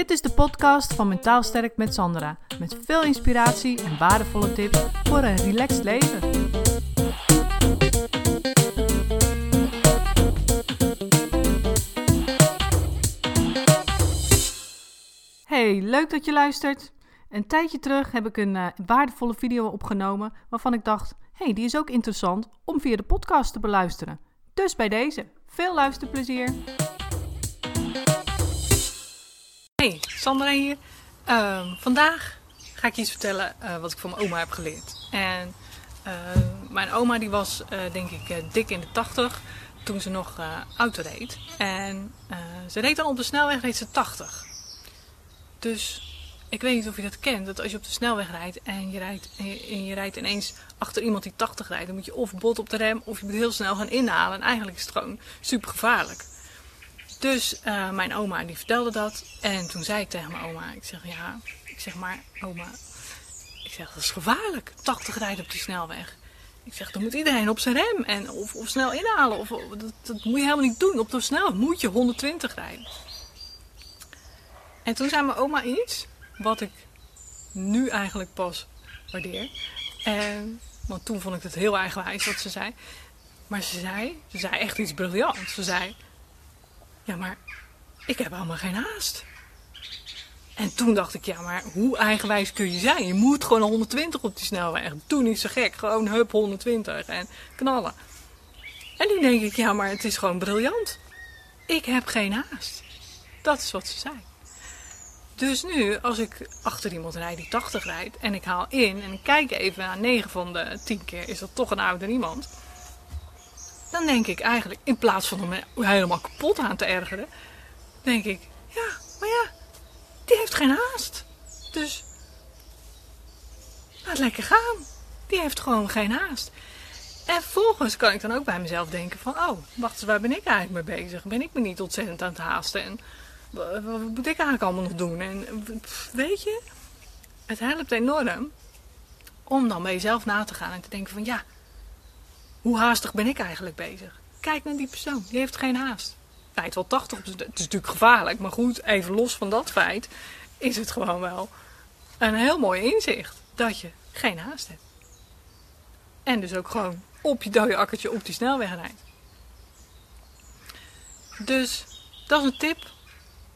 Dit is de podcast van Mentaal Sterk met Sandra. Met veel inspiratie en waardevolle tips voor een relaxed leven. Hey, leuk dat je luistert. Een tijdje terug heb ik een uh, waardevolle video opgenomen waarvan ik dacht: hey, die is ook interessant om via de podcast te beluisteren. Dus bij deze, veel luisterplezier. Hey, Sandra hier. Uh, vandaag ga ik je iets vertellen uh, wat ik van mijn oma heb geleerd. En uh, mijn oma die was uh, denk ik dik in de 80 toen ze nog auto reed. En ze reed dan op de snelweg reed ze 80. Dus ik weet niet of je dat kent, dat als je op de snelweg rijdt en je rijdt, je, en je rijdt ineens achter iemand die 80 rijdt, dan moet je of bot op de rem of je moet heel snel gaan inhalen. En eigenlijk is het gewoon super gevaarlijk. Dus uh, mijn oma die vertelde dat. En toen zei ik tegen mijn oma, ik zeg ja, ik zeg maar oma, ik zeg dat is gevaarlijk, 80 rijden op die snelweg. Ik zeg, dan moet iedereen op zijn rem en of, of snel inhalen. Of, dat, dat moet je helemaal niet doen. Op de snelweg moet je 120 rijden. En toen zei mijn oma iets wat ik nu eigenlijk pas waardeer. En, want toen vond ik het heel eigenwijs wat ze zei. Maar ze zei, ze zei echt iets briljants. Ze zei, ja maar ik heb allemaal geen haast. En toen dacht ik, ja maar hoe eigenwijs kun je zijn? Je moet gewoon 120 op die snelweg. Toen niet zo gek, gewoon hup 120 en knallen. En nu denk ik, ja maar het is gewoon briljant. Ik heb geen haast. Dat is wat ze zei. Dus nu, als ik achter iemand rijd die 80 rijdt en ik haal in en ik kijk even naar 9 van de 10 keer, is dat toch een ouder iemand. Dan denk ik eigenlijk, in plaats van hem helemaal kapot aan te ergeren, denk ik, ja, maar ja, die heeft geen haast. Dus laat lekker gaan. Die heeft gewoon geen haast. En vervolgens kan ik dan ook bij mezelf denken van, oh, wacht eens, waar ben ik eigenlijk mee bezig? Ben ik me niet ontzettend aan het haasten? En wat moet ik eigenlijk allemaal nog doen? En weet je, het helpt enorm om dan bij jezelf na te gaan en te denken van ja, hoe haastig ben ik eigenlijk bezig? Kijk naar die persoon, die heeft geen haast. Rijdt wel 80, het is natuurlijk gevaarlijk, maar goed, even los van dat feit, is het gewoon wel een heel mooi inzicht dat je geen haast hebt. En dus ook gewoon op je dode akkertje op die snelweg rijdt. Dus dat is een tip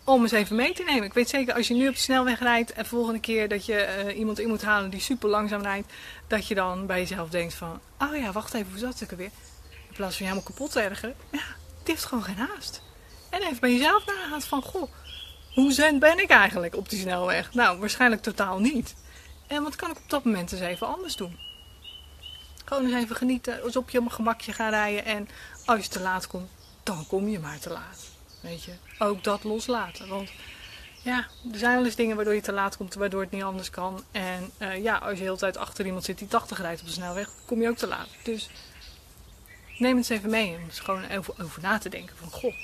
om eens even mee te nemen. Ik weet zeker, als je nu op de snelweg rijdt en volgende keer dat je uh, iemand in moet halen die super langzaam rijdt, dat je dan bij jezelf denkt van, oh ja, wacht even, hoe zat ik er weer? In plaats van je helemaal kapot te ergeren. Ja, die heeft gewoon geen haast. En even bij jezelf nagaan van, goh, hoe zen ben ik eigenlijk op die snelweg? Nou, waarschijnlijk totaal niet. En wat kan ik op dat moment eens even anders doen? Gewoon eens even genieten, als op je gemakje gaan rijden en als je te laat komt, dan kom je maar te laat. Weet je, ook dat loslaten. Want ja, er zijn wel eens dingen waardoor je te laat komt, waardoor het niet anders kan. En uh, ja, als je de hele tijd achter iemand zit die 80 rijdt op de snelweg, kom je ook te laat. Dus neem het eens even mee. Om gewoon over, over na te denken van, goh,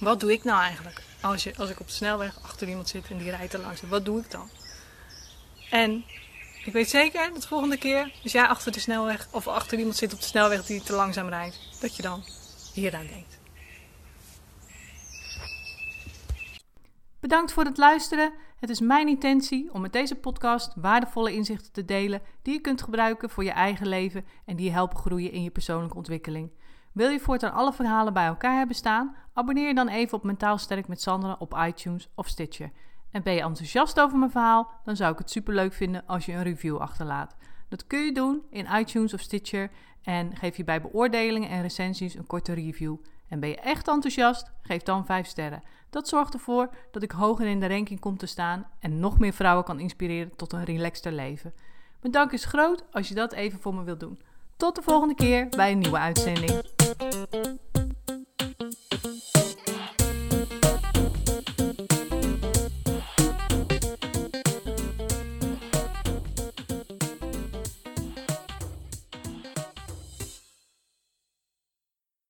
wat doe ik nou eigenlijk? Als, je, als ik op de snelweg achter iemand zit en die rijdt te langzaam, wat doe ik dan? En ik weet zeker dat de volgende keer, als jij achter de snelweg of achter iemand zit op de snelweg die te langzaam rijdt, dat je dan hieraan denkt. Bedankt voor het luisteren. Het is mijn intentie om met deze podcast waardevolle inzichten te delen die je kunt gebruiken voor je eigen leven en die je helpen groeien in je persoonlijke ontwikkeling. Wil je voortaan alle verhalen bij elkaar hebben staan? Abonneer je dan even op Mentaal Sterk met Sandra op iTunes of Stitcher. En ben je enthousiast over mijn verhaal? Dan zou ik het superleuk vinden als je een review achterlaat. Dat kun je doen in iTunes of Stitcher en geef je bij beoordelingen en recensies een korte review. En ben je echt enthousiast? Geef dan 5 sterren. Dat zorgt ervoor dat ik hoger in de ranking kom te staan en nog meer vrouwen kan inspireren tot een relaxter leven. Mijn dank is groot als je dat even voor me wilt doen. Tot de volgende keer bij een nieuwe uitzending.